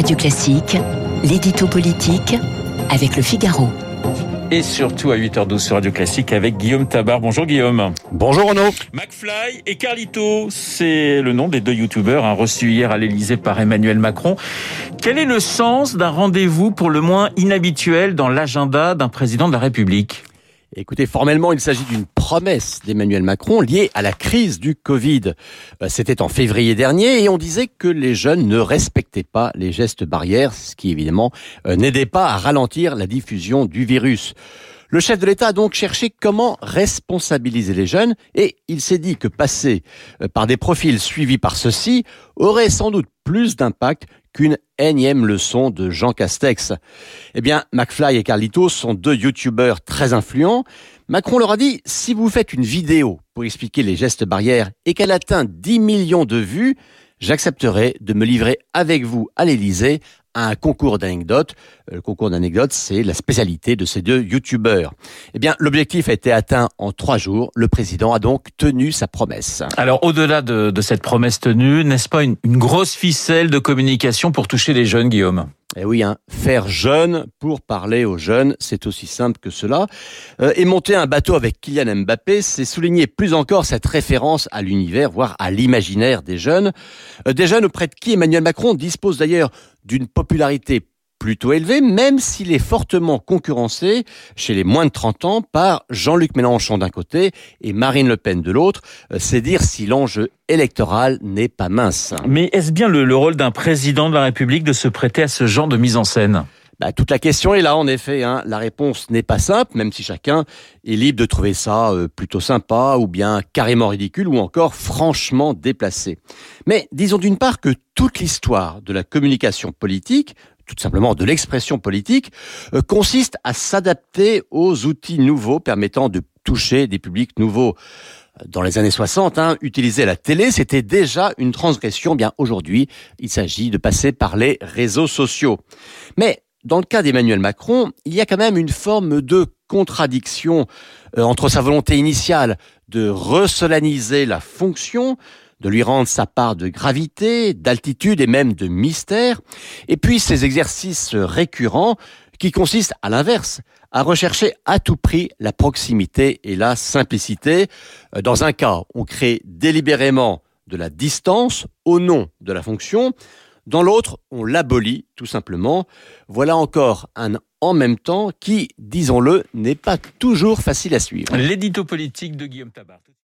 Radio Classique, l'édito politique avec le Figaro. Et surtout à 8h12 sur Radio Classique avec Guillaume Tabar. Bonjour Guillaume. Bonjour Renaud. McFly et Carlito, c'est le nom des deux youtubeurs hein, reçus hier à l'Elysée par Emmanuel Macron. Quel est le sens d'un rendez-vous pour le moins inhabituel dans l'agenda d'un président de la République? Écoutez, formellement, il s'agit d'une promesse d'Emmanuel Macron liée à la crise du Covid. Euh, c'était en février dernier et on disait que les jeunes ne respectaient pas les gestes barrières, ce qui évidemment euh, n'aidait pas à ralentir la diffusion du virus. Le chef de l'État a donc cherché comment responsabiliser les jeunes et il s'est dit que passer euh, par des profils suivis par ceux-ci aurait sans doute plus d'impact qu'une énième leçon de Jean Castex. Eh bien, McFly et Carlitos sont deux youtubeurs très influents. Macron leur a dit, si vous faites une vidéo pour expliquer les gestes barrières et qu'elle atteint 10 millions de vues, j'accepterai de me livrer avec vous à l'Élysée un concours d'anecdotes. Euh, le concours d'anecdotes, c'est la spécialité de ces deux youtubeurs. Eh bien, l'objectif a été atteint en trois jours. Le président a donc tenu sa promesse. Alors, au-delà de, de, cette promesse tenue, n'est-ce pas une, une grosse ficelle de communication pour toucher les jeunes, Guillaume? Eh oui, hein, faire jeune pour parler aux jeunes, c'est aussi simple que cela. Euh, et monter un bateau avec Kylian Mbappé, c'est souligner plus encore cette référence à l'univers, voire à l'imaginaire des jeunes. Euh, des jeunes auprès de qui Emmanuel Macron dispose d'ailleurs d'une popularité plutôt élevé, même s'il est fortement concurrencé chez les moins de 30 ans par Jean-Luc Mélenchon d'un côté et Marine Le Pen de l'autre. Euh, c'est dire si l'enjeu électoral n'est pas mince. Mais est-ce bien le rôle d'un président de la République de se prêter à ce genre de mise en scène? Bah, toute la question est là, en effet. Hein. La réponse n'est pas simple, même si chacun est libre de trouver ça euh, plutôt sympa, ou bien carrément ridicule, ou encore franchement déplacé. Mais disons d'une part que toute l'histoire de la communication politique, tout simplement de l'expression politique, euh, consiste à s'adapter aux outils nouveaux permettant de toucher des publics nouveaux. Dans les années 60, hein, utiliser la télé, c'était déjà une transgression. Bien aujourd'hui, il s'agit de passer par les réseaux sociaux. Mais dans le cas d'Emmanuel Macron, il y a quand même une forme de contradiction euh, entre sa volonté initiale de resolaniser la fonction, de lui rendre sa part de gravité, d'altitude et même de mystère, et puis ses exercices récurrents qui consistent à l'inverse, à rechercher à tout prix la proximité et la simplicité. Euh, dans un cas, on crée délibérément de la distance au nom de la fonction. Dans l'autre, on l'abolit tout simplement. Voilà encore un en même temps qui, disons-le, n'est pas toujours facile à suivre. L'édito politique de Guillaume Tabar.